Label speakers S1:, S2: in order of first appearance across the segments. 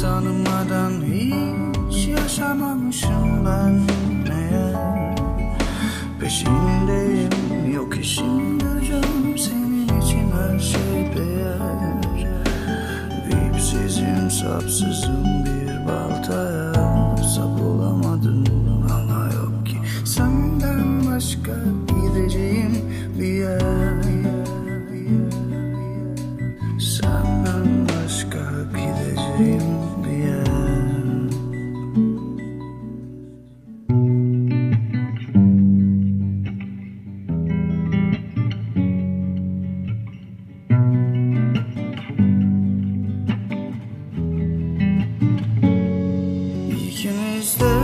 S1: tanımadan hiç yaşamamışım ben meğer Peşindeyim yok işim gücüm senin için her şey değer. Vipsizim sapsızım bir baltaya sap olamadım. Ama yok ki Senden başka gideceğim bir yer, bir yer, bir yer. Senden başka gideceğim. The.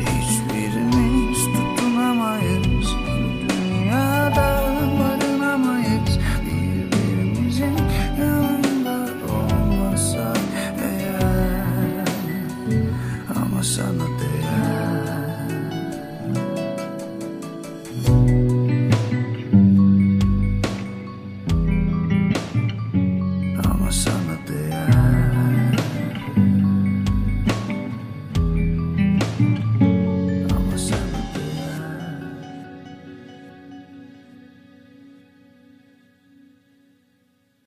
S1: Hiçbirimiz tutunamayız. Dünyada barınamayız. Birbirimizin yanında olmasak eğer. Ama sana değil